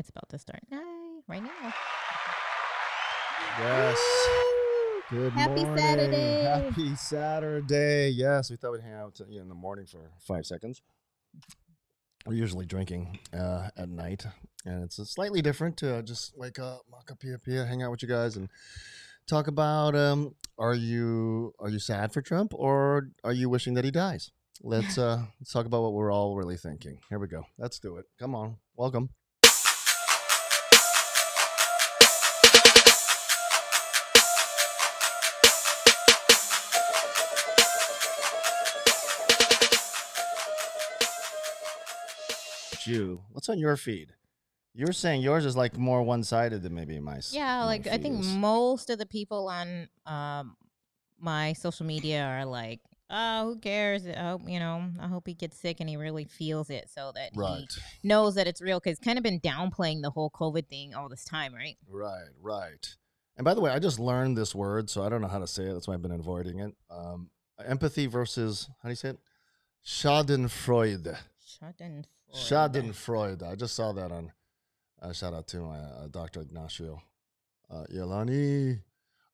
It's about to start. Hi, right now. Yes. Good morning. Happy morning. Saturday. Happy Saturday. Yes, we thought we'd hang out in the morning for five seconds. We're usually drinking uh, at night, and it's slightly different to uh, just wake up, maka pia pia, hang out with you guys, and talk about um, are you are you sad for Trump or are you wishing that he dies? Let's uh, let's talk about what we're all really thinking. Here we go. Let's do it. Come on. Welcome. You. What's on your feed? You're saying yours is like more one sided than maybe my. Yeah, my like I think is. most of the people on um my social media are like, "Oh, who cares? I hope you know. I hope he gets sick and he really feels it, so that Right, he knows that it's real." Because kind of been downplaying the whole COVID thing all this time, right? right, right. And by the way, I just learned this word, so I don't know how to say it. That's why I've been avoiding it. Um, empathy versus how do you say it? Schadenfreude. Schadenfreude. Schadenfreude. I just saw that on. Uh, shout out to my uh, Dr. Ignacio uh, Yelani.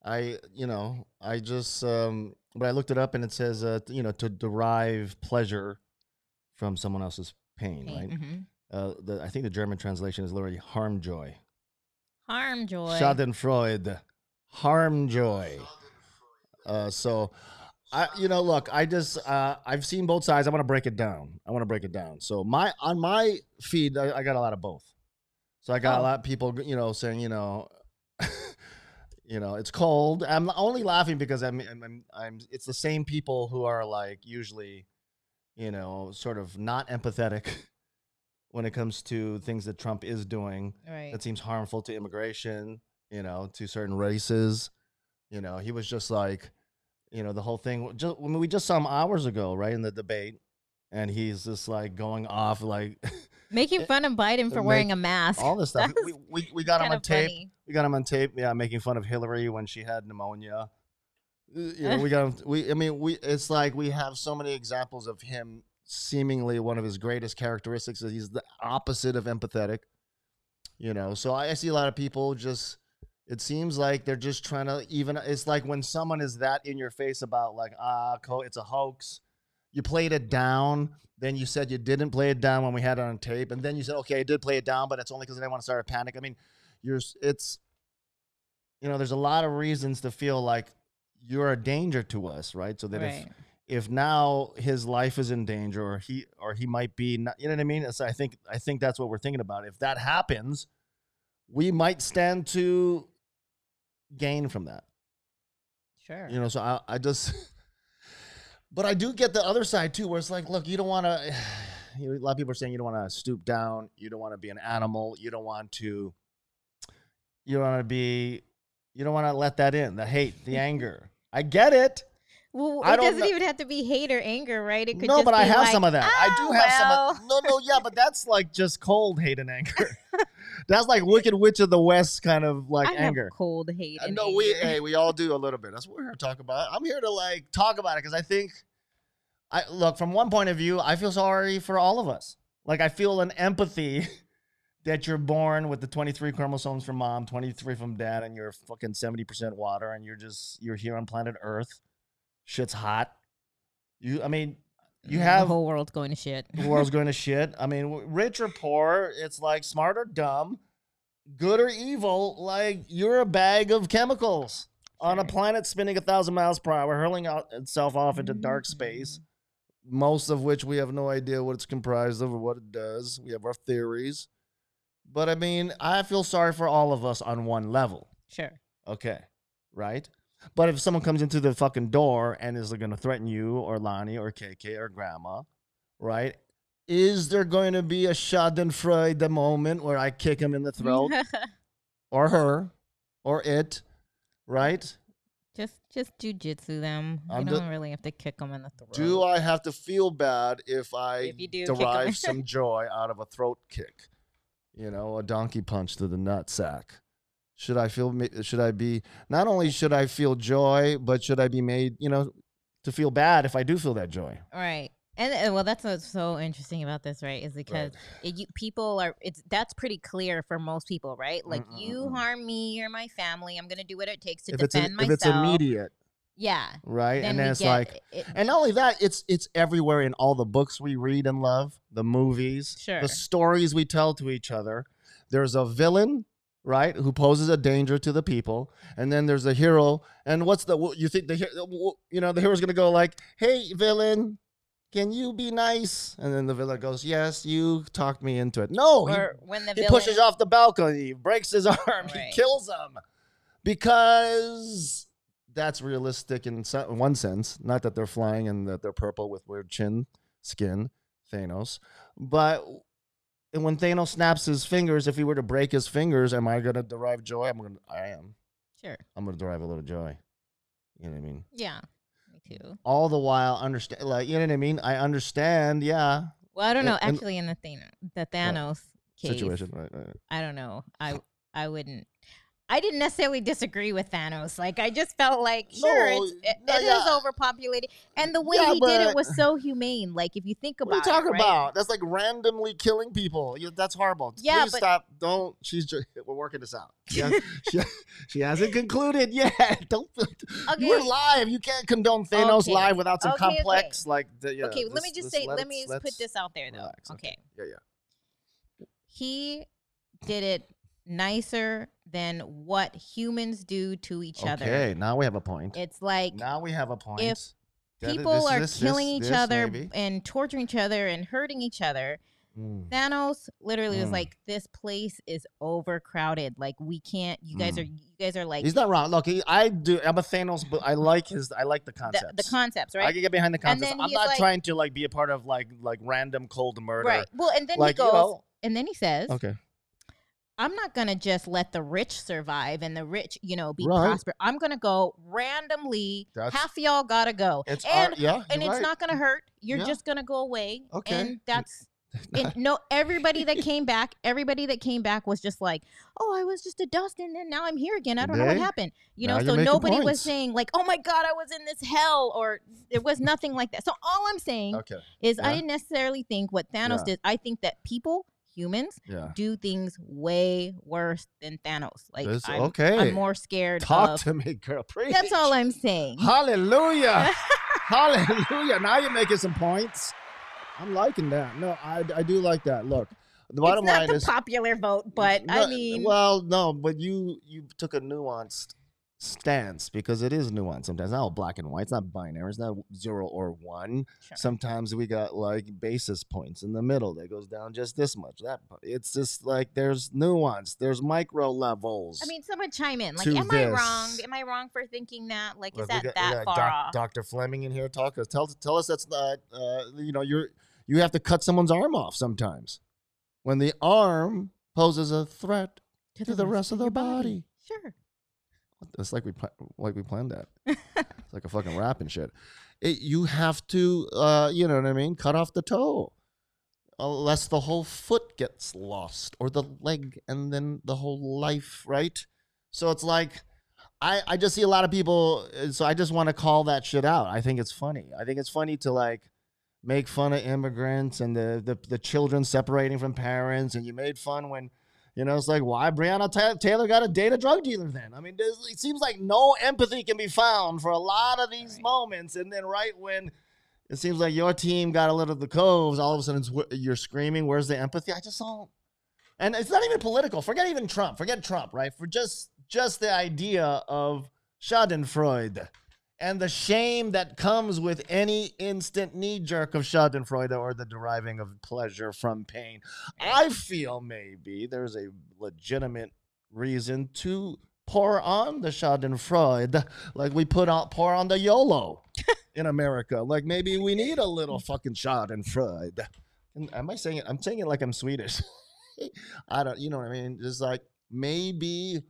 I, you know, I just, um, but I looked it up and it says, uh, you know, to derive pleasure from someone else's pain, right? Mhm. Uh, the, I think the German translation is literally harm joy. Harm joy. Schadenfreude. Harm joy. Uh, so, I, you know, look, I just, uh, I've seen both sides. I want to break it down. I want to break it down. So my, on my feed, I, I got a lot of both. So I got a Oh. lot of people, you know, saying, you know, you know, it's cold. I'm only laughing because I'm, I'm, I'm, I'm, it's the same people who are like usually, you know, sort of not empathetic when it comes to things that Trump is doing right. that seems harmful to immigration, you know, to certain races. You know, he was just like, you know, the whole thing. Just, I mean, we just saw him hours ago, right, in the debate, and he's just like going off like Making fun of Biden for make wearing a mask. all this stuff. We, we, we got him on tape. funny. We got him on tape. Yeah, making fun of Hillary when she had pneumonia. Uh, You know, we got him. We, I mean, we. It's like we have so many examples of him. Seemingly, one of his greatest characteristics is he's the opposite of empathetic. You know, so I, I see a lot of people just. It seems like they're just trying to even. It's like when someone is that in your face about like ah, co- it's a hoax. You played it down. Then you said you didn't play it down when we had it on tape, and then you said, "Okay, I did play it down, but it's only because I didn't want to start a panic." I mean, you're it's you know there's a lot of reasons to feel like you're a danger to us right so that Right. if if now his life is in danger or he or he might be not, you know what i mean it's, i think i think that's what we're thinking about if that happens we might stand to gain from that Sure. you know so i, I just but i do get the other side too where it's like look you don't want to you know, a lot of people are saying you don't want to stoop down you don't want to be an animal you don't want to you don't want to be you don't want to let that in the hate the anger i get it Well, it doesn't kno- even have to be hate or anger, right? It could just no but i have like, some of that i "Oh, do ah, have well." some of no no yeah but that's like just cold hate and anger that's like wicked witch of the west kind of like I anger have cold hate. Uh, and no, we hey, we all do a little bit. That's what we're here to talk about. I'm here to like talk about it because I think, I look from one point of view, I feel sorry for all of us. Like I feel an empathy that you're born with the 23 chromosomes from mom, 23 from dad, and you're fucking 70% water, and you're just you're here on planet Earth. Shit's hot. You, I mean, you have the whole world's going to shit. the world's going to shit. I mean, rich or poor, it's like smart or dumb, good or evil. Like you're a bag of chemicals on a planet spinning a thousand miles per hour, hurling out itself off into dark space. Most of which we have no idea what it's comprised of or what it does. We have our theories, but I mean, I feel sorry for all of us on one level. Sure. Okay. Right? But if someone comes into the fucking door and is going to threaten you or Lonnie or KK or grandma, right? Is there going to be a Schadenfreude moment where I kick him in the throat or her or it, right? just just jujitsu them. You I'm don't really have to kick them in the throat. Do I have to feel bad if I If you do, derive some joy out of a throat kick? You know, a donkey punch to the nut sack. Should I feel? Should I be? Not only should I feel joy, but should I be made? You know, to feel bad if I do feel that joy. Right. And, and well, that's what's so interesting about this, right? Is because it, you, people are. It's that's pretty clear for most people, right? Like you Mm-mm-mm-mm. harm me, you're my family. I'm gonna do what it takes to if it's defend a, myself. if it's immediate, yeah. right? Then and then it's get like, it, and not only that, it's it's everywhere in all the books we read and love, the movies, Sure. the stories we tell to each other. There's a villain, right, who poses a danger to the people, and then there's a hero. And what's the you think the you know the hero's gonna go like, "Hey, villain." Can you be nice? And then the villain goes, "Yes, you talked me into it." No, he when the he villain, pushes off the balcony, breaks his arm, he kills him because that's realistic in one sense. Not that they're flying and that they're purple with weird chin skin, Thanos, but and when Thanos snaps his fingers, if he were to break his fingers, am I gonna derive joy? I'm gonna, I am. Sure. I'm gonna derive a little joy. You know what I mean? Yeah. Me too. All the while, understand, like you know what I mean? I understand, yeah. Well, I don't know. and- Actually, in the Thanos, the Thanos case, Situation, right? right. I don't know. I I wouldn't. I didn't necessarily disagree with Thanos. Like I just felt like sure, No, it's, it, no, it is yeah. overpopulated, and the way Yeah, he did it was so humane. Like if you think What are about you talking it, right? about? That's like randomly killing people. That's horrible. Yeah, Please but- stop. Don't. She's. Just, we're working this out. She, has, she, she hasn't concluded yet. Don't. You're live. You can't condone Thanos Okay. live without some Okay, okay. complex like. The, yeah, okay, let me just this- say. Let me just put this out there, though. relax, okay. Yeah, yeah. he did it nicer than what humans do to each other. Okay, now we have a point. It's like now we have a point. if people this- are this- killing this- each other maybe. and torturing each other and hurting each other. Mm. Thanos literally was Mm. like, "This place is overcrowded. Like we can't. You guys Mm. are. You guys are like He's not wrong. Look, he, I do. I'm a Thanos, but I like his. I like the the, concepts. the concepts, right? I can get behind the concepts. I'm not like- trying to like be a part of like like random cold murder. Right. Well, and then Like he you goes, know. and then he says, Okay. I'm not gonna just let the rich survive and the rich, you know, be Right. prosper. I'm gonna go randomly. That's- half of y'all gotta go, It's and our, yeah, and it's right. not gonna hurt. You're Yeah. just gonna go away. Okay. And that's and no everybody that came back, everybody that came back was just like, "Oh, I was just a dust and then now I'm here again. I don't know what happened." You know, so nobody was saying like, "Oh my god, I was in this hell," or it was nothing like that. So all I'm saying okay. is I didn't necessarily think what Thanos Yeah. did. I think that people, humans, Yeah. do things way worse than Thanos. Like This- I'm, okay. I'm more scared Talk of. to me, girl. Preach. That's all I'm saying. Hallelujah. Hallelujah. Now you're making some points. I'm liking that. No, I, I do like that. Look, the bottom it's not line the is popular vote, but I mean, well, no, but you you took a nuanced stance because it is nuanced sometimes. Not all black and white. It's not binary. It's not zero or one. Sure. Sometimes we got like basis points in the middle that goes down just this much. That it's just like there's nuance. There's micro levels. I mean, someone chime in. Like, to am I wrong? Am I wrong for thinking that? Like, is that got- that far Doc- off? Dr. Fleming in here. Talk us. Tell tell us that's not. Uh, you know, you're you have to cut someone's arm off sometimes when the arm poses a threat to the rest of their your body. Sure. It's like we like we planned that. it's like a fucking rap and shit. It, you have to, uh, you know what I mean? Cut off the toe, unless the whole foot gets lost or the leg, and then the whole life, right? So it's like, I I just see a lot of people. uh, So I just want to call that shit out. I think it's funny. I think it's funny to like make fun of immigrants and the the, the children separating from parents, and you made fun when. You know, it's like, why Breonna Ta- Taylor got to date a drug dealer then? I mean, it seems like no empathy can be found for a lot of these Right. moments. And then, right when it seems like your team got a little of the coves, all of a sudden it's, you're screaming, where's the empathy? I just don't. And it's not even political. Forget even Trump. Forget Trump, right? For just just the idea of Schadenfreude and the shame that comes with any instant knee jerk of Schadenfreude or the deriving of pleasure from pain. I feel maybe there's a legitimate reason to pour on the Schadenfreude like we put out pour on the YOLO in America. Like maybe we need a little fucking Schadenfreude. And am I saying it? I'm saying it like I'm Swedish. I don't, you know what I mean? Just like maybe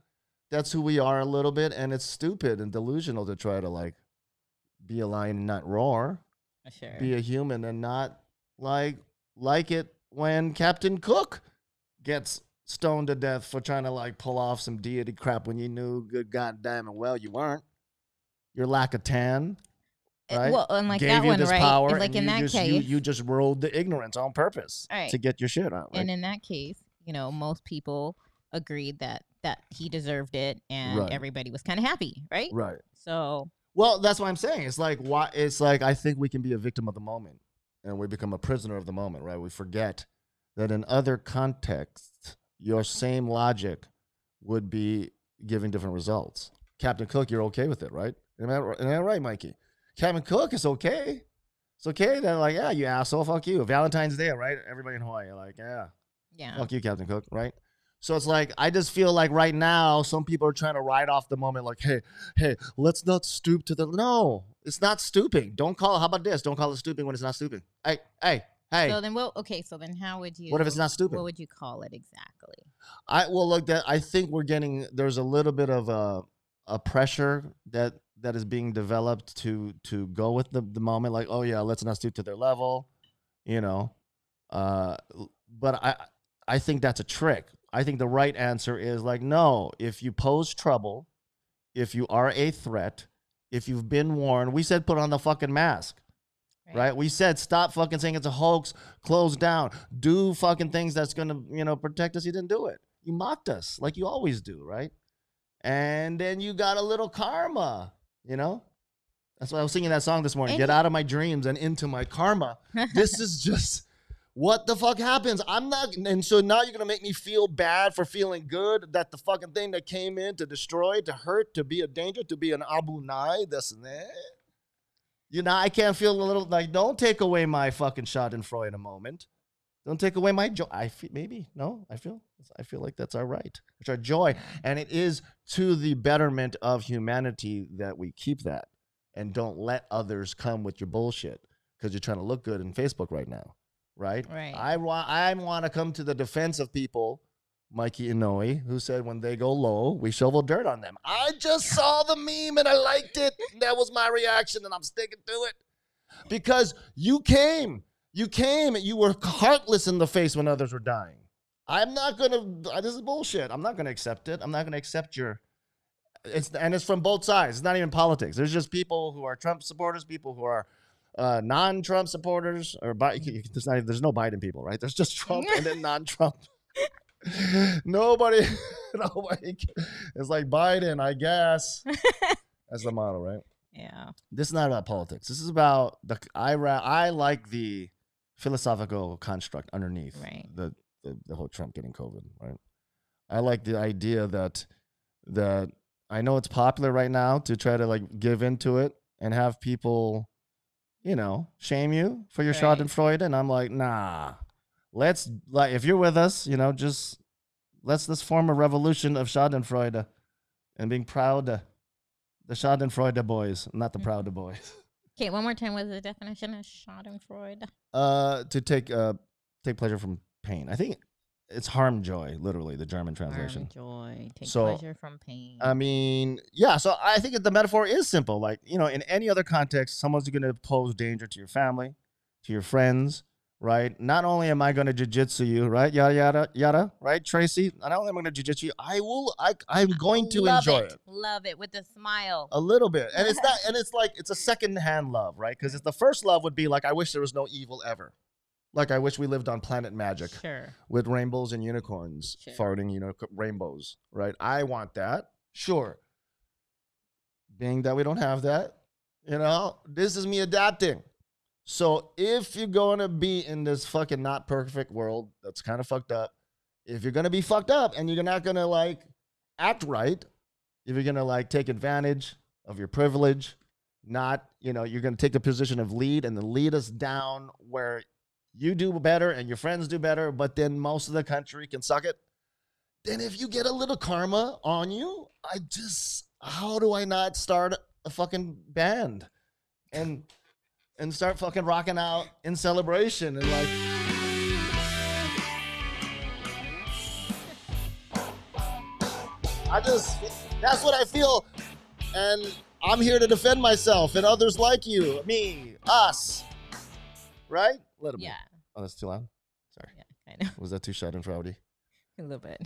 that's who we are a little bit, and it's stupid and delusional to try to like be a lion and not roar, Sure. be a human and not like like it when Captain Cook gets stoned to death for trying to like pull off some deity crap when you knew good goddamn and well you weren't. Your lack of tan. Uh, right? Well, and like Gave that you one, this right? power, like in that just, case, you, you just rolled the ignorance on purpose Right. to get your shit out. Right? and in that case, you know, most people agreed that that he deserved it, and Right. everybody was kind of happy, right? right. So Well, that's what I'm saying. It's like why it's like I think we can be a victim of the moment and we become a prisoner of the moment, right? We forget that in other contexts, your same logic would be giving different results. Captain Cook, you're okay with it, right? Am I, am I right, Mikey? Captain Cook is okay. It's okay. Then like, yeah, you asshole, fuck you. Valentine's Day, right? Everybody in Hawaii, like, yeah, yeah, Fuck you, Captain Cook, right? So it's like I just feel like right now some people are trying to ride off the moment, like, hey, hey, let's not stoop to the no. It's not stooping. Don't call. How about this? Don't call it stooping when it's not stooping. Hey, hey, hey. So then, well, okay. So then, how would you? what if it's not stupid? What would you call it exactly? I well look that I think we're getting there's a little bit of a a pressure that that is being developed to to go with the the moment like oh yeah let's not stoop to their level, you know, uh, but I I think that's a trick. I think the right answer is like no if you pose trouble, if you are a threat, if you've been warned, we said put on the fucking mask right? We said stop fucking saying it's a hoax, close down, do fucking things that's gonna, you know, protect us. You didn't do it. You mocked us like you always do, right? And then you got a little karma, you know? That's why I was singing that song this morning. And Get out of my dreams and into my karma. this is just what the fuck happens. I'm not, and so now you're gonna make me feel bad for feeling good that the fucking thing that came in to destroy, to hurt, to be a danger, to be an Abu Nai, this and that. You know, I can't feel a little like. Don't take away my fucking Schadenfreude in a moment. Don't take away my joy. I feel maybe no. I feel I feel like that's our right. It's our joy, and it is to the betterment of humanity that we keep that, and don't let others come with your bullshit because you're trying to look good in Facebook right now, right? Right. I want I want to come to the defense of people. Mikey Inoue, who said when they go low, we shovel dirt on them. I just saw the meme and I liked it. That was my reaction, and I'm sticking to it. Because you came. You came and you were heartless in the face when others were dying. I'm not gonna uh, this is bullshit. I'm not gonna accept it. I'm not gonna accept your it's and it's from both sides. It's not even politics. There's just people who are Trump supporters, people who are uh, non-Trump supporters, or Bi- there's not there's no Biden people, right? There's just Trump and then non-Trump. nobody, nobody. It's like Biden, I guess. That's the model, right? yeah. This is not about politics. This is about the. I ra- I like the philosophical construct underneath Right. the, the the whole Trump getting COVID, right? I like the idea that that I know it's popular right now to try to like give into it and have people, you know, shame you for your Right. Schadenfreude, and I'm like, nah. Let's like if you're with us, you know, just let's let's form a revolution of Schadenfreude and being proud. uh, The Schadenfreude boys, not the Mhm. proud boys. Okay, one more time. What's the definition of Schadenfreude? Uh, to take uh take pleasure from pain. I think it's harm joy, literally the German translation. Harm, joy, take So, pleasure from pain. I mean, yeah. So I think the metaphor is simple. Like you know, in any other context, someone's going to pose danger to your family, to your friends, right? Not only am I going to jujitsu you, right? Yada yada yada, right? Tracy, not only am I going to jujitsu you, I will. I I'm going to Love enjoy it. it. Love it with a smile. A little bit, and it's not, and it's like it's a second-hand love, right? Because it's the first love would be like, I wish there was no evil ever, like I wish we lived on planet magic Sure. with rainbows and unicorns Sure. farting, you know, rainbows, right? I want that, sure. Being that we don't have that, you know, this is me adapting. So if you're going to be in this fucking not perfect world that's kind of fucked up, if you're going to be fucked up and you're not going to like act right, if you're going to like take advantage of your privilege, not, you know, you're going to take the position of lead and then lead us down where you do better and your friends do better, but then most of the country can suck it. Then if you get a little karma on you, I just how do I not start a fucking band and and start fucking rocking out in celebration and like I just that's what I feel and I'm here to defend myself and others like you, me, us. Right? A little Yeah. bit. Oh, that's too loud. Sorry. Yeah. I know. Was that too schadenfreude? A little bit.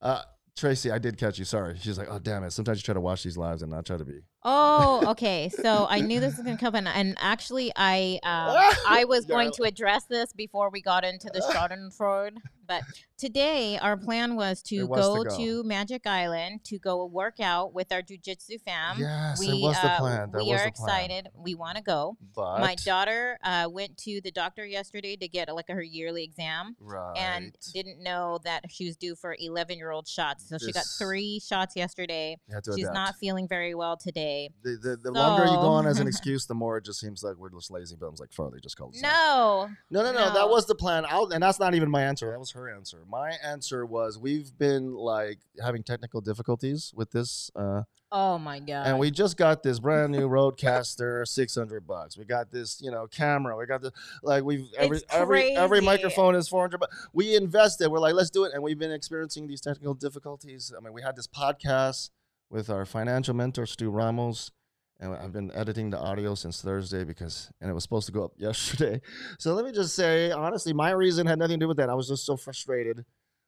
Uh, Tracy, I did catch you. Sorry. She's like, oh, damn it. Sometimes you try to watch these lives and not try to be Oh, okay. So I knew this was gonna come, and, and actually, I um, I was going to address this before we got into the Schadenfreude. But today, our plan was to was go to to. Magic Island to go work out with our jujitsu fam. Yes, we it was the uh, plan. That we are excited. We want to go. But My daughter uh, went to the doctor yesterday to get like her yearly exam. right. And didn't know that she was due for 11 year old shots. So she got three shots yesterday. You have to She's adapt. not feeling very well today. The, the, the longer you go on as an excuse, the more it just seems like we're just lazy bums like Farley just called No. No, no, no, No. That was the plan. I'll, and that's not even my answer. That was her answer. My answer was we've been like having technical difficulties with this, uh, Oh my god. and we just got this brand new RodeCaster, six hundred bucks. We got this, you know, camera. We got the like we've every every every microphone is four hundred. But we invested. We're like, let's do it, and we've been experiencing these technical difficulties. I mean, we had this podcast with our financial mentor Stu Ramos. And I've been editing the audio since Thursday because, and it was supposed to go up yesterday. So let me just say, honestly, my reason had nothing to do with that. I was just so frustrated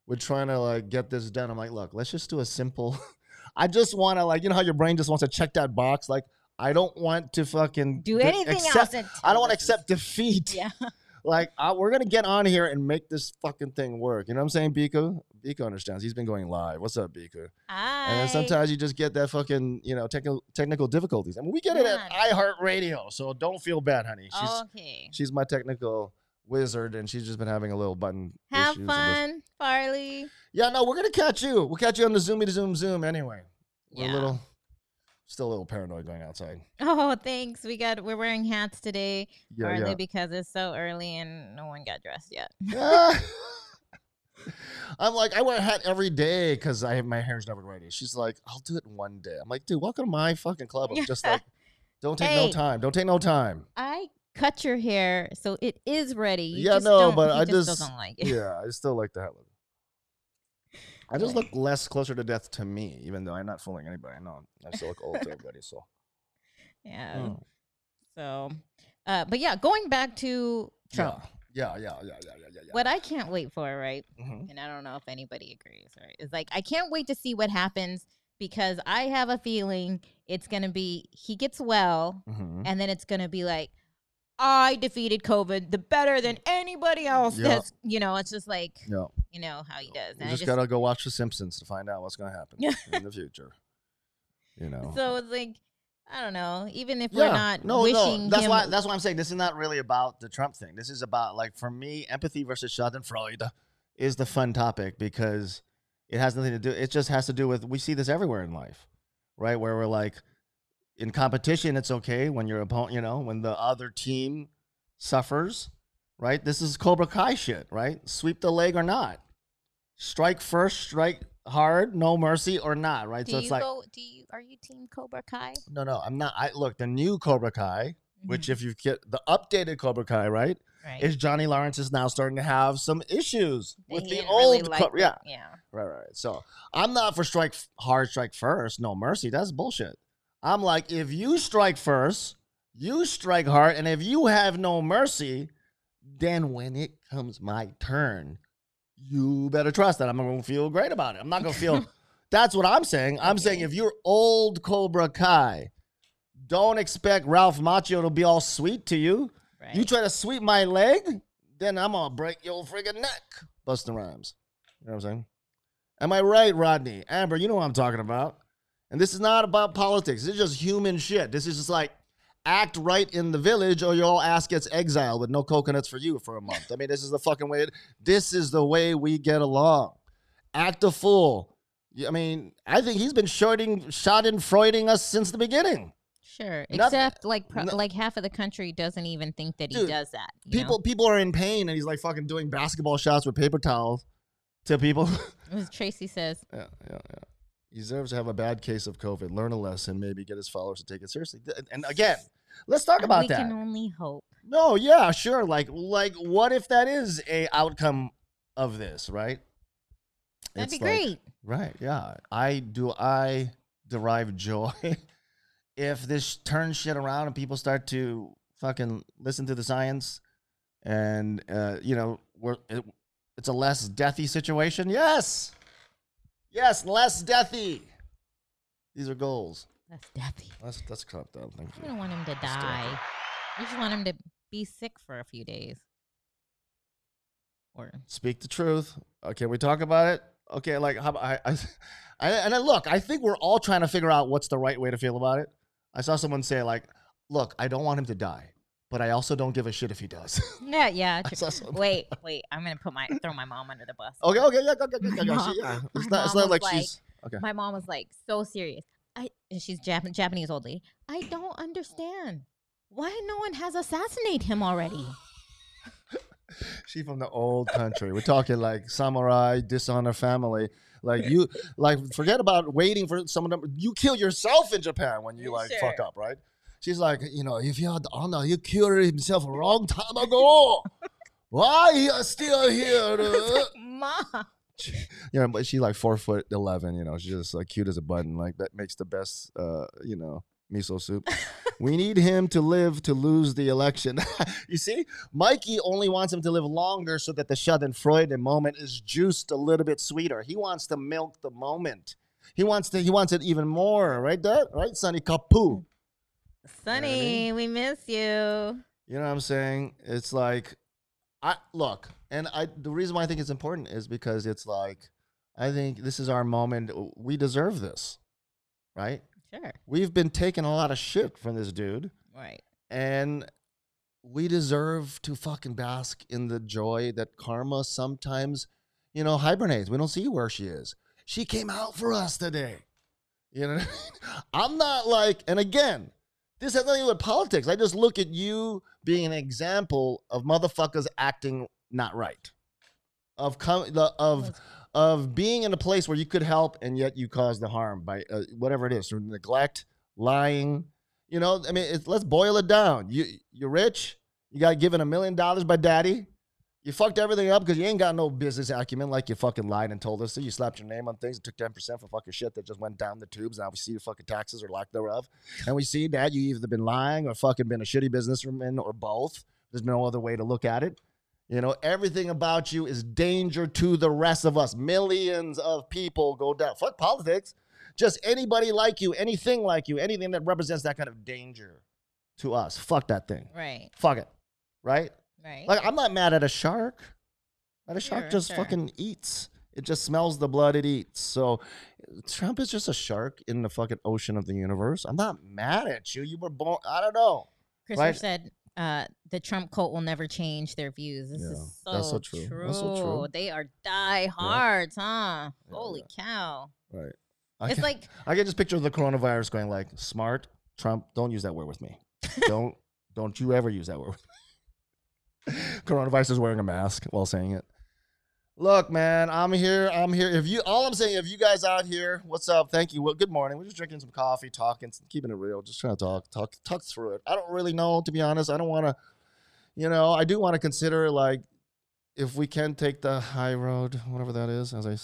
with trying to like get this done. I'm like, look, let's just do a simple. I just want to like, you know how your brain just wants to check that box. Like, I don't want to fucking do anything accept, else. I don't want to accept defeat. Yeah. Like, I, we're gonna get on here and make this fucking thing work. You know what I'm saying, Biko? Biko understands. He's been going live. What's up, Biko? And then sometimes you just get that fucking, you know, technical technical difficulties. I mean, we get it at iHeartRadio, so don't feel bad, honey. She's okay. she's my technical wizard, and she's just been having a little button. Have and fun, Farley. Yeah, no, we're gonna catch you. We'll catch you on the Zoomy to Zoom Zoom anyway. We're Yeah. a little, still a little paranoid going outside. Oh, thanks. We got we're wearing hats today, Yeah, partly yeah. because it's so early and no one got dressed yet. I'm like, I wear a hat every day because I have my hair's never ready. She's like, I'll do it one day. I'm like, dude, welcome to my fucking club. I'm just like, don't take no time. Don't take no time. I cut your hair so it is ready. You Yeah, just no, don't- but I just just- doesn't like it. Yeah, I still like the hat look. I just look less closer to death to me, even though I'm not fooling anybody. I know I still look old to everybody. So Yeah. Mm. So, uh, but yeah, going back to Trump, Yeah, yeah, yeah, yeah, yeah, yeah, yeah. what I can't wait for, right? Mhm. And I don't know if anybody agrees, right? Is like I can't wait to see what happens because I have a feeling it's gonna be he gets well, Mhm. and then it's gonna be like I defeated COVID the better than anybody else. Yeah. That's you know, it's just like Yeah. you know how he does. You just, just, gotta go watch The Simpsons to find out what's gonna happen in the future. You know. so it's like I don't know. Even if yeah. we're not no, wishing no. That's him, why. That's why I'm saying this is not really about the Trump thing. This is about like for me, empathy versus Schadenfreude is the fun topic because it has nothing to do. It just has to do with we see this everywhere in life, right? Where we're like in competition, it's okay when your opponent, you know, when the other team suffers, right? This is Cobra Kai shit, right? Sweep the leg or not, strike first, strike hard, no mercy or not, right? do so you it's like go? Do you are you Team Cobra Kai? no, no, I'm not. I look the new Cobra Kai, which Mhm. if you get the updated Cobra Kai, right, right. is Johnny Lawrence is now starting to have some issues That with the didn't really old, like Co- yeah, yeah. right, right. right. So I'm not for strike hard, strike first, no mercy. That's bullshit. I'm like, if you strike first, you strike hard, and if you have no mercy, then when it comes my turn, you better trust that I'm gonna feel great about it. I'm not gonna feel. That's what I'm saying. I'm saying if you're old Cobra Kai, don't expect Ralph Macchio to be all sweet to you. Right. You try to sweep my leg, then I'm gonna break your friggin' neck. Busting rhymes. You know what I'm saying? Am I right, Rodney? Amber, you know what I'm talking about. And this is not about politics. This is just human shit. This is just like act right in the village or your ass gets exiled with no coconuts for you for a month. I mean, this is the fucking way. It, this is the way we get along. Act a fool. I mean, I think he's been shorting, schadenfreuding us since the beginning. Sure. Except like pro- no- like half of the country doesn't even think that he Dude, does that. you know? People, people are in pain, and he's like fucking doing basketball shots with paper towels to people. As Tracy says, yeah, yeah, yeah. He deserves to have a bad case of COVID, learn a lesson, maybe get his followers to take it seriously. And again, let's talk about we that. We can only hope. No, yeah, sure. Like, like, what if that is a outcome of this, right? That'd It's be like- great. Right. Yeah. I do. I derive joy if this turns shit around and people start to fucking listen to the science, and uh, you know, we're it, it's a less deathy situation. Yes. Yes, less deathy. These are goals. That's deathy. Let's let's cut that. Thank I you. don't want him to That's die. I just want him to be sick for a few days. Or Speak the truth. Uh, okay, we talk about it. Okay, like how about- I, I, I and I look. I think we're all trying to figure out what's the right way to feel about it. I saw someone say like, "Look, I don't want him to die, but I also don't give a shit if he does." yeah, yeah. I true. saw someone- Wait, wait. I'm gonna put my throw my mom under the bus. Okay, okay, yeah, go, go, go, go, go. She- yeah. mom- It's not. It's not like was she's okay. My mom was like so serious. I and she's Jap- Japanese old lady. I don't understand why no one has assassinated him already. She from the old country. We're talking like samurai, dishonor family. Like you, like forget about waiting for someone. To, you kill yourself in Japan when you like fuck up, right? She's like, you know, if you had honor, he killed himself a long time ago. Why he is still here? uh?" Mom. you know, but she's like four foot eleven. You know, she's just like cute as a button. Like that makes the best, uh, you know, miso soup. we need him to live to lose the election. you see, Mikey only wants him to live longer so that the Schadenfreude moment is juiced a little bit sweeter. He wants to milk the moment. He wants to. He wants it even more, right? Dad? Right, Sonny Kapu. Sonny, we miss you. You know what I'm saying? It's like, I look, and I. The reason why I think it's important is because it's like, I think this is our moment. We deserve this, right? Sure. We've been taking a lot of shit from this dude, Right. and we deserve to fucking bask in the joy that karma sometimes, you know, hibernates. We don't see where she is. She came out for us today. You know, what I mean? I'm not like, and again, this has nothing to do with politics. I just look at you being an example of motherfuckers acting not right, of com- the of of being in a place where you could help and yet you cause the harm by uh, whatever it is through neglect, lying. You know, I mean, it's, let's boil it down. You you're rich. You got given a million dollars by daddy. You fucked everything up because you ain't got no business acumen like you fucking lied and told us to. You slapped your name on things and took 10% for fucking shit that just went down the tubes. Now we see your fucking taxes or lack thereof. And we see that you either been lying or fucking been a shitty businessman or both. There's no other way to look at it. You know, everything about you is danger to the rest of us. Millions of people go down. Fuck politics. Just anybody like you, anything like you, anything that represents that kind of danger to us. Fuck that thing. Right. Fuck it. Right? Right. Like I'm not mad at a shark. But a shark Sure, just sure. fucking eats. It just smells the blood it eats. So Trump is just a shark in the fucking ocean of the universe. I'm not mad at you. You were born. I don't know. Christopher right. said uh, the Trump cult will never change their views. This Yeah, is so, that's so true. true. That's so true. They are diehards, huh? Yeah, Holy cow. Right. I It's can, like I can just picture of the coronavirus going like, smart Trump. Don't use that word with me. don't don't you ever use that word. with me." Coronavirus is wearing a mask while saying it. Look, man, I'm here. I'm here. If you, all I'm saying, if you guys out here, what's up? Thank you. Well, good morning. We're just drinking some coffee, talking, keeping it real, just trying to talk, talk, talk through it. I don't really know, to be honest. I don't want to, you know, I do want to consider like if we can take the high road, whatever that is, as I,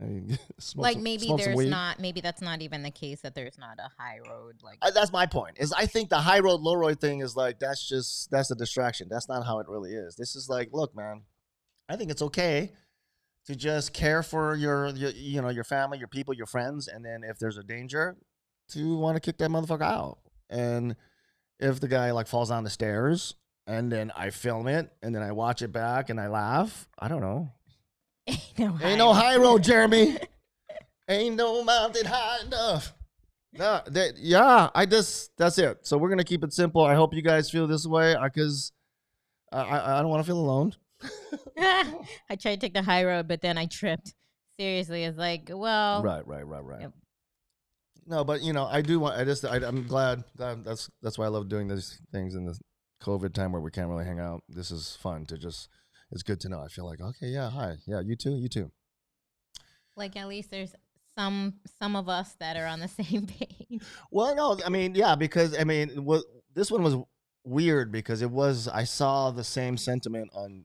maybe smoke like some- maybe there's not maybe that's not even the case that there's not a high road like I, that's my point. Is I think the high road, low road thing is like that's just that's a distraction. That's not how it really is. This is like, look, man, I think it's okay to just care for your, your you know your family, your people, your friends, and then if there's a danger, to want to kick that motherfucker out. And if the guy like falls down the stairs, and then I film it, and then I watch it back, and I laugh, I don't know. Ain't no Ain't no high road, Jeremy. Ain't no mountain high enough. No, that, yeah, I just that's it. So we're gonna keep it simple. I hope you guys feel this way, uh, because I, I I don't want to feel alone. I tried to take the high road but then I tripped seriously it's like well Right, right, right, right. Yep. No, but you know, I do want. I just I, I'm glad. glad that's that's why I love doing these things in this COVID time where we can't really hang out. This is fun to just. It's good to know. I feel like okay, yeah, hi, yeah, you too, you too. like at least there's some some of us that are on the same page Well, no, I mean, yeah, because I mean, what this one was weird because it was I saw the same sentiment on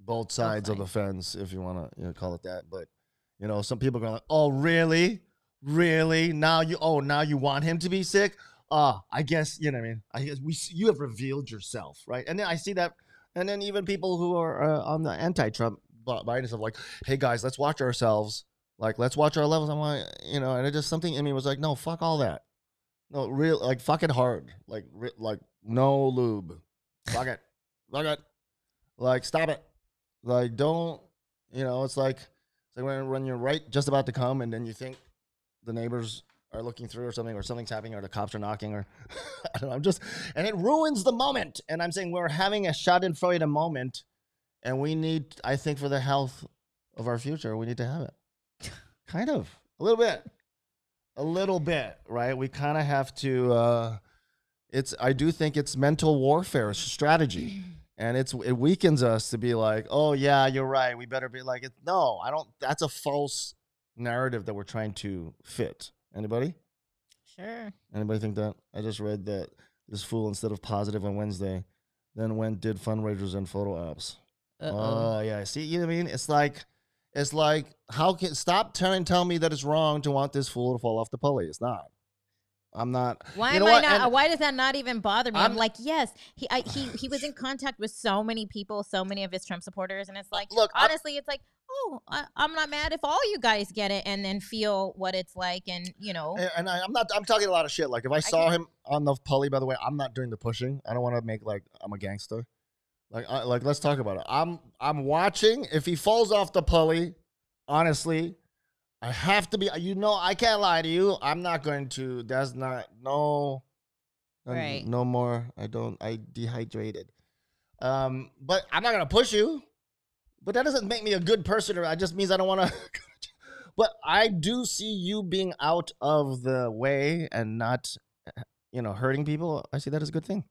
both sides of the fence, if you want to you know, call it that. But you know, some people are going like, "Oh, really, really? Now you? Oh, now you want him to be sick? Uh, I guess you know. what I mean, I guess we you have revealed yourself, right? And then I see that, and then even people who are uh, on the anti-Trump bi- Biden stuff, like, "Hey guys, let's watch ourselves." Like, let's watch our levels. I'm like, you know, and it just something in me was like, no, fuck all that. No, real like fuck it hard. Like re- like no lube. Fuck it. Fuck it. Like stop it. Like don't. You know, it's like it's like when when you're right just about to come and then you think the neighbors are looking through or something or something's happening or the cops are knocking or I don't know. I'm just and it ruins the moment. And I'm saying we're having a Schadenfreude moment, and we need I think for the health of our future we need to have it. kind of a little bit a little bit, right? We kind of have to. Uh, it's. I do think it's mental warfare strategy, and it's it weakens us to be like, oh yeah, you're right. We better be like it. No, I don't. That's a false narrative that we're trying to fit. Anybody? Sure. Anybody think that? I just read that this fool instead of positive on Wednesday, then went did fundraisers and photo apps. Uh-oh. Oh yeah, see, you know what I mean? It's like, it's like, how can stop trying to tell me that it's wrong to want this fool to fall off the pulley? It's not. I'm not. Why you know am I what? not? And- why does that not even bother me? I'm, I'm- like, yes, he I, he he was in contact with so many people, so many of his Trump supporters, and it's like, Look, I- honestly, it's like, oh, I, I'm not mad if all you guys get it and then feel what it's like, and you know, And- and I, I'm not. I'm talking a lot of shit. Like if I saw get- him on the pulley, by the way, I'm not doing the pushing. I don't want to make like I'm a gangster. Like, I, like let's talk about it. I'm I'm watching. If he falls off the pulley, honestly, I have to be. You know, I can't lie to you. I'm not going to. That's not no. Right. No more. I don't. I dehydrated. Um, but I'm not gonna push you. But that doesn't make me a good person. Or it just means I don't want to. but I do see you being out of the way and not, you know, hurting people. I see that as a good thing.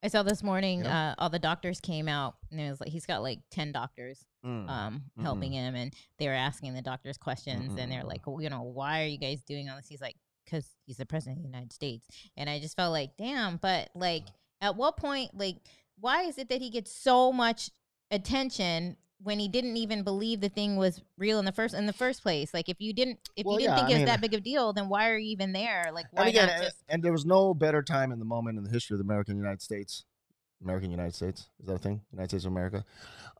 I saw this morning, Yeah. uh, all the doctors came out, and it was like he's got like ten doctors Mm. um helping him, and they were asking the doctors questions, and they're like, well, you know, why are you guys doing all this? He's like, because he's the president of the United States, and I just felt like, damn, but like, at what point, like, why is it that he gets so much attention? When he didn't even believe the thing was real in the first in the first place, like if you didn't if Well, you didn't yeah, think I it was mean- that big of a deal, then why are you even there? Like why and again, not just and there was no better time in the moment in the history of the American United States. American United States is that a thing? United States of America.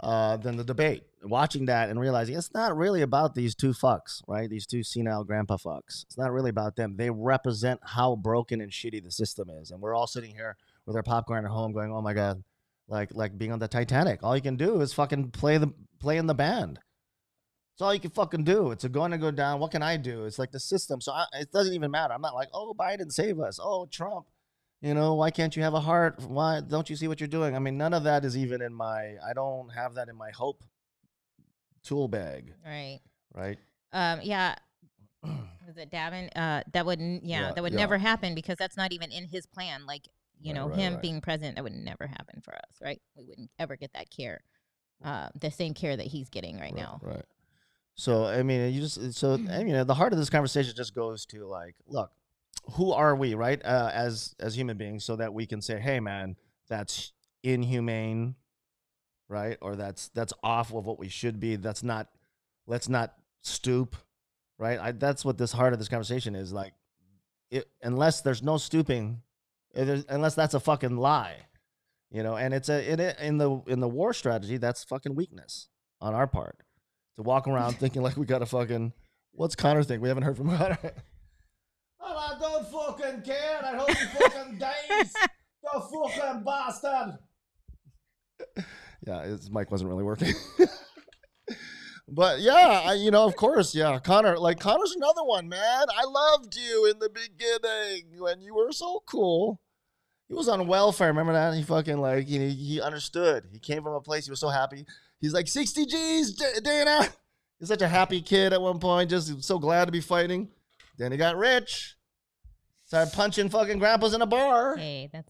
Uh, than the debate. Watching that and realizing it's not really about these two fucks, right? These two senile grandpa fucks. It's not really about them. They represent how broken and shitty the system is, and we're all sitting here with our popcorn at home, going, "Oh my god." Like, like being on the Titanic. All you can do is fucking play the play in the band. It's all you can fucking do. It's going to go down. What can I do? It's like the system. So I, it doesn't even matter. I'm not like, oh, Biden save us. Oh, Trump. You know, why can't you have a heart? Why don't you see what you're doing? I mean, none of that is even in my. I don't have that in my hope tool bag, right? right? Um, yeah. Was it Davin? Uh, that wouldn't. Yeah, Yeah, that would yeah. never happen because that's not even in his plan. Like you Right, know, right, him right. being president, that would never happen for us, right? We wouldn't ever get that care, uh, the same care that he's getting right, now. Right. So I mean, you just so I mean, the heart of this conversation just goes to like, look, who are we, right? Uh, as as human beings, so that we can say, hey, man, that's inhumane, right? Or that's that's off of what we should be. That's not. Let's not stoop, right? I, that's what this heart of this conversation is like. It, unless there's no stooping, uh, unless that's a fucking lie, you know. And it's a in it in the in the war strategy, that's fucking weakness on our part to walk around thinking like we got a fucking. What's Connor think? We haven't heard from Connor. Well, I don't fucking care. I hope he fucking dies. You fucking bastard. Yeah, his mic wasn't really working. But yeah, I, you know, of course, yeah. Conor, like Conor's another one, man. I loved you in the beginning when you were so cool. He was on welfare. Remember that? He fucking like he, he understood. He came from a place. He was so happy. He's like 60 G's, Dana. He's such a happy kid at one point. Just so glad to be fighting. Then he got rich. Started punching fucking grandpas in a bar. Hey, that's.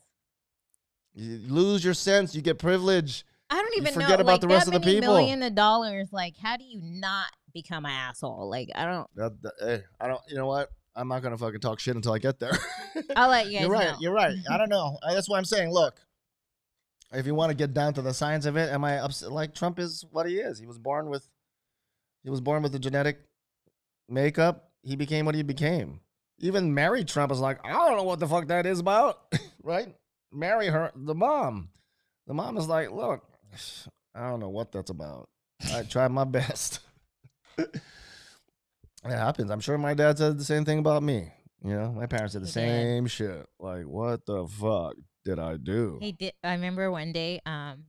You lose your sense. You get privilege. I don't even know. forget about like, the rest that of the many people. Million of dollars. Like, how do you not become an asshole? Like, I don't. That, that- hey, I don't. You know what? I'm not gonna fucking talk shit until I get there. I'll let you guys you're right. know. You're right. I don't know. That's why I'm saying. Look, if you want to get down to the science of it, am I upset? Like Trump is what he is. He was born with. He was born with the genetic makeup. He became what he became. Even Mary Trump is like, I don't know what the fuck that is about, right? Marry her, the mom. The mom is like, look, I don't know what that's about. I tried my best. it happens. I'm sure my dad said the same thing about me. You know, my parents did the He did. same shit. Like, what the fuck did I do? He did. I remember one day, um,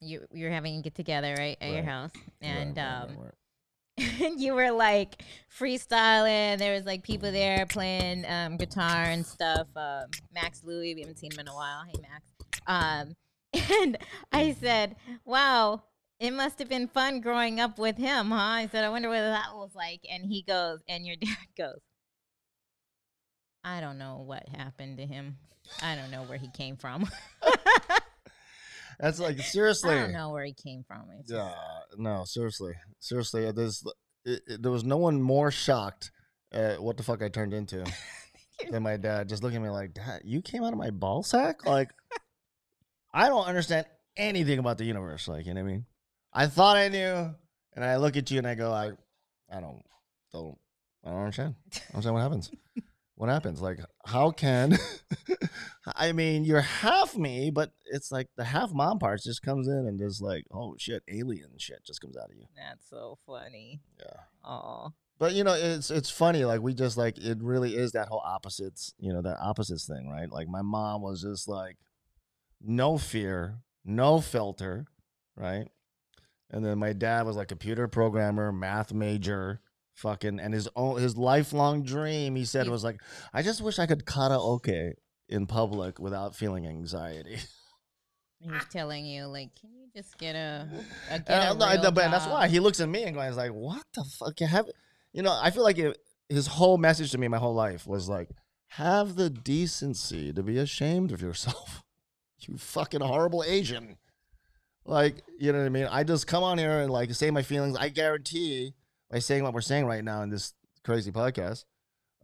you you were having a get together right at your house, and right, right, um, right. and you were like freestyling. There was like people there playing um, guitar and stuff. Um, Max Louis, we haven't seen him in a while. Hey Max. Um, and I said, "Wow, it must have been fun growing up with him, huh?" I said, "I wonder what that was like." And he goes, and your dad goes, "I don't know what happened to him. I don't know where he came from. That's like seriously. I don't know where he came from." It's just- Yeah, no, seriously, seriously. There's, it, it- there was no one more shocked at what the fuck I turned into than my dad. Just looking at me like, Dad, you came out of my ball sack. Like, I don't understand anything about the universe. Like, you know what I mean? I thought I knew, and I look at you and I go, I, I don't, don't, I don't understand. I don't understand what happens. What happens? Like, how can? I mean, you're half me, but it's like the half mom part just comes in and just like, oh shit, alien shit just comes out of you. That's so funny. Yeah. Oh, But you know, it's it's funny. Like we just like it really is that whole opposites. You know, that opposites thing, right? Like my mom was just like, no fear, no filter, right? And then my dad was like computer programmer, math major, fucking, and his own his lifelong dream. He said was like, I just wish I could karaoke in public without feeling anxiety. he was telling you like, can you just get a, a get And a I'm not- real but that's why he looks at me and goes like, "What the fuck? You have, you know?" I feel like it, his whole message to me, my whole life, was like, "Have the decency to be ashamed of yourself, you fucking horrible Asian." Like, you know what I mean? I just come on here and like say my feelings. I guarantee by saying what we're saying right now in this crazy podcast,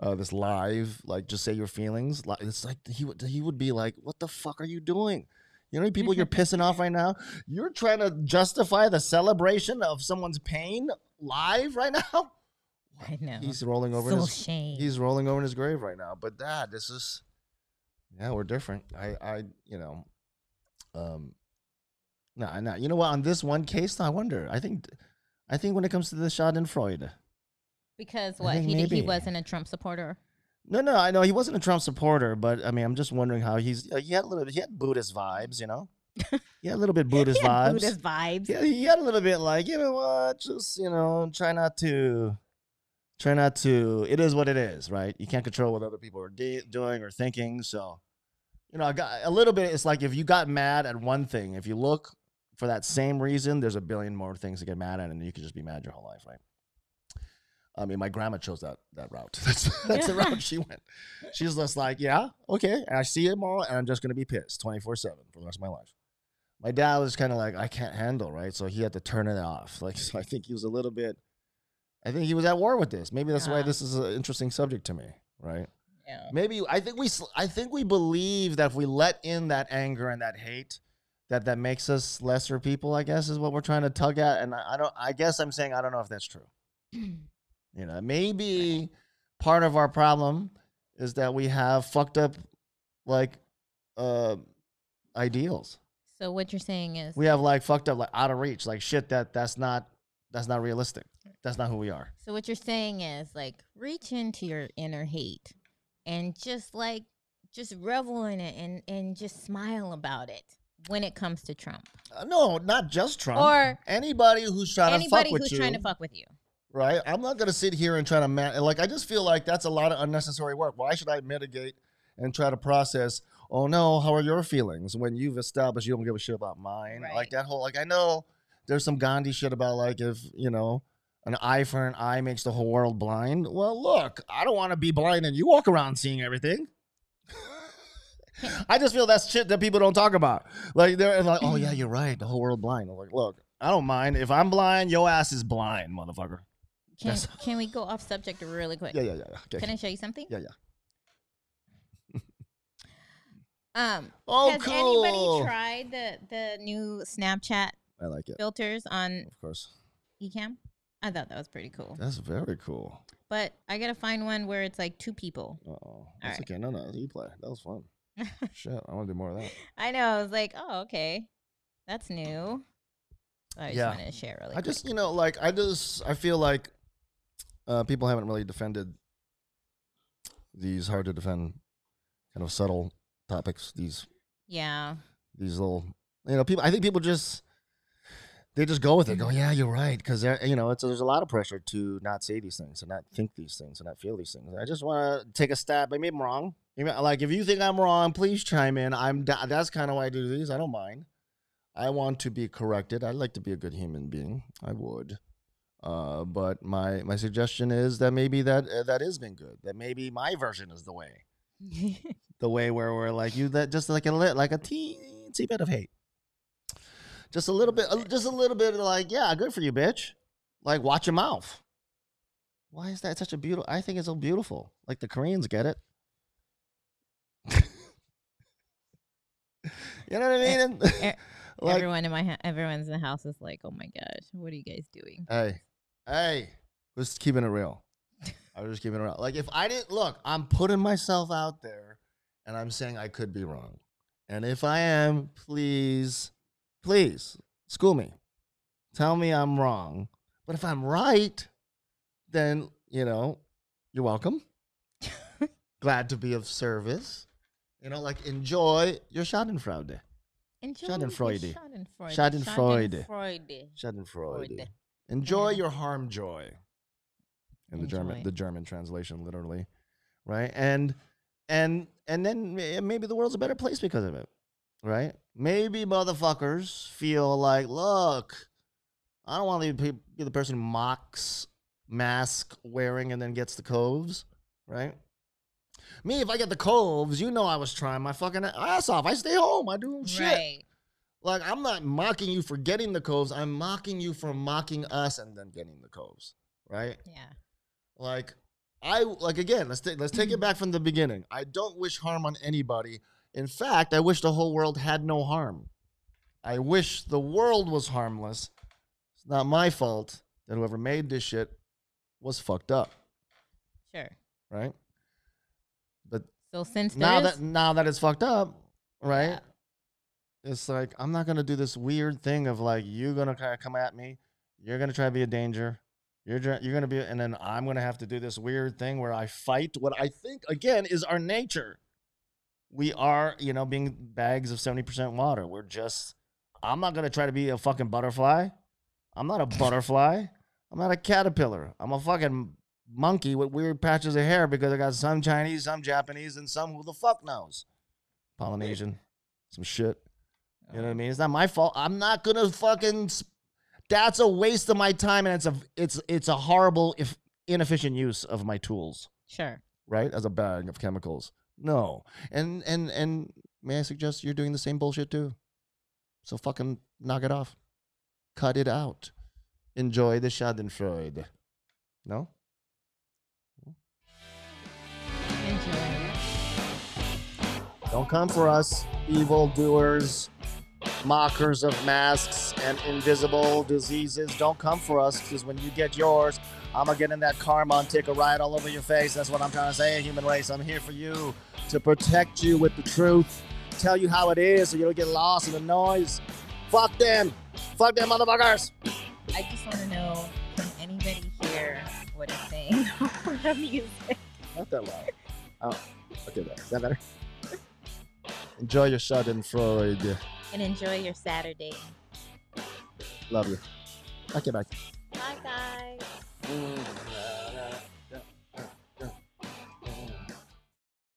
uh, this live, like just say your feelings. Like it's like he would he would be like, "What the fuck are you doing?" You know, how many people you're pissing off right now. You're trying to justify the celebration of someone's pain live right now. I know. He's rolling over. so his, shame. he's rolling over in his grave right now. But Dad, this is, yeah, we're different. I, I, you know, um, no, no. You know what? On this one case, I wonder. I think, I think when it comes to the Schadenfreude, because what he did, he wasn't a Trump supporter. No, no, I know he wasn't a Trump supporter, but I mean, I'm just wondering how he's. Uh, he had a little. He had Buddhist vibes, you know. He had a little bit Buddhist He had vibes. Buddhist vibes. Yeah, he had a little bit like, you know what? Just you know, try not to, try not to. It is what it is, right? You can't control what other people are de- doing or thinking. So, you know, I got a little bit. It's like if you got mad at one thing, if you look for that same reason, there's a billion more things to get mad at, and you could just be mad your whole life, right? I mean, my grandma chose that that route. That's that's the route she went. She's just like, yeah, okay, and I see him all, and I'm just gonna be pissed 24 seven for the rest of my life. My dad was kind of like, I can't handle, right? So he had to turn it off. Like, so I think he was a little bit. I think he was at war with this. Maybe that's why Uh. this is an interesting subject to me, right? Yeah. Maybe I think we I think we believe that if we let in that anger and that hate, that that makes us lesser people. I guess is what we're trying to tug at, and I, I don't. I guess I'm saying I don't know if that's true. You know, maybe part of our problem is that we have fucked up, like, uh, ideals. So what you're saying is, We have like fucked up, like out of reach, like shit that that's not that's not realistic. That's not who we are. so what you're saying is like reach into your inner hate and just like just revel in it and and just smile about it when it comes to Trump Uh, no, not just Trump. or anybody who's trying to anybody fuck with who's you. trying to fuck with you. right? I'm not gonna sit here and try to man. Like I just feel like that's a lot of unnecessary work. Why should I mitigate and try to process? Oh no, how are your feelings when you've established you don't give a shit about mine? Like that whole like I know there's some Gandhi shit about like if you know an eye for an eye makes the whole world blind. Well, look, I don't want to be blind and you walk around seeing everything. I just feel that's shit that people don't talk about. Like they're like, oh yeah, you're right, the whole world blind. I'm like, look, I don't mind if I'm blind. Your ass is blind, motherfucker. Can That's- can we go off subject really quick? Yeah, yeah, yeah. yeah. Okay. Can I show you something? Yeah, yeah. Um, Oh, has cool. anybody tried the the new Snapchat I like it. filters on Of course. Ecamm? I thought that was pretty cool. That's very cool. But I gotta find one where it's like two people. Uh oh. That's right. okay. No, no. You play. That was fun. Shit. I want to do more of that. I know. I was like, oh, okay, that's new. I just Yeah. wanted to share really. I quick. just, you know, like, I just, I feel like uh, people haven't really defended these hard to defend, kind of subtle topics. These Yeah. these little, you know, people. I think people just they just go with it. Go, yeah, you're right, because you know, it's there's a lot of pressure to not say these things, and not think these things, and not feel these things. I just want to take a stab. Maybe I'm wrong. Like if you think I'm wrong, please chime in. I'm that's kind of why I do these. I don't mind. I want to be corrected. I'd like to be a good human being. I would. Uh, but my my suggestion is that maybe that uh, that is been good. That maybe my version is the way, the way where we're like you that just like a lit like a teensy bit of hate, just a little bit, just a little bit of like yeah, good for you, bitch. Like watch your mouth. Why is that such a beautiful? I think it's so beautiful. Like the Koreans get it. you know what I mean? Like, Everyone in my ha- everyone's in the house is like, "Oh my gosh, what are you guys doing?" Hey, hey, just keeping it real. I was just keeping it real. Like if I didn't look, I'm putting myself out there, and I'm saying I could be wrong. And if I am, please, please school me. Tell me I'm wrong. But if I'm right, then you know, you're welcome. Glad to be of service. You know, like enjoy your Schadenfreude. Enjoy Schadenfreude. Schadenfreude. Schadenfreude. Schadenfreude. Schadenfreude. Enjoy your harm joy. In the German, the German translation, literally, right? And and and then eh, maybe the world's a better place because of it, right? Maybe motherfuckers feel like, look, I don't want to be, be the person who mocks mask wearing and then gets the coves, right? Me, if I get the coves, you know I was trying my fucking ass off. I stay home. I do shit. Right. Like I'm not mocking you for getting the coves. I'm mocking you for mocking us and then getting the coves, right? Yeah. Like I like again. Let's take let's take it back from the beginning. I don't wish harm on anybody. In fact, I wish the whole world had no harm. I wish the world was harmless. It's not my fault that whoever made this shit was fucked up, Sure. right? But So since now that now that it's fucked up, right? Yeah. It's like I'm not gonna do this weird thing of like you gonna kind of come at me, you're gonna try to be a danger, you're you're gonna be, and then I'm gonna have to do this weird thing where I fight what I think again is our nature. We are, you know, being bags of seventy percent water. We're just. I'm not gonna try to be a fucking butterfly. I'm not a butterfly. I'm not a caterpillar. I'm a fucking monkey with weird patches of hair because I got some Chinese, some Japanese, and some who the fuck knows. Polynesian, some shit. You know what I oh. mean? It's not my fault. I'm not gonna fucking. Sp- That's a waste of my time, and it's a it's it's a horrible if inefficient use of my tools. Sure. Right, as a bag of chemicals. No, and and and may I suggest you're doing the same bullshit too? So fucking knock it off. Cut it out. Enjoy the Schadenfreude. No. Enjoy. Don't come for us, evil doers, mockers of masks and invisible diseases. Don't come for us because when you get yours, I'm gonna get in that karma and take a ride all over your face. That's what I'm trying to say, human race. I'm here for you to protect you with the truth, tell you how it is so you don't get lost in the noise. Fuck them. Fuck them motherfuckers. I just want to know can anybody hear what it's saying over the music? Not that loud. Oh, okay, there. Is that better? Enjoy your shot, in Schadenfreude. And enjoy your Saturday. Love you. Okay, bye. Bye, guys. Mm.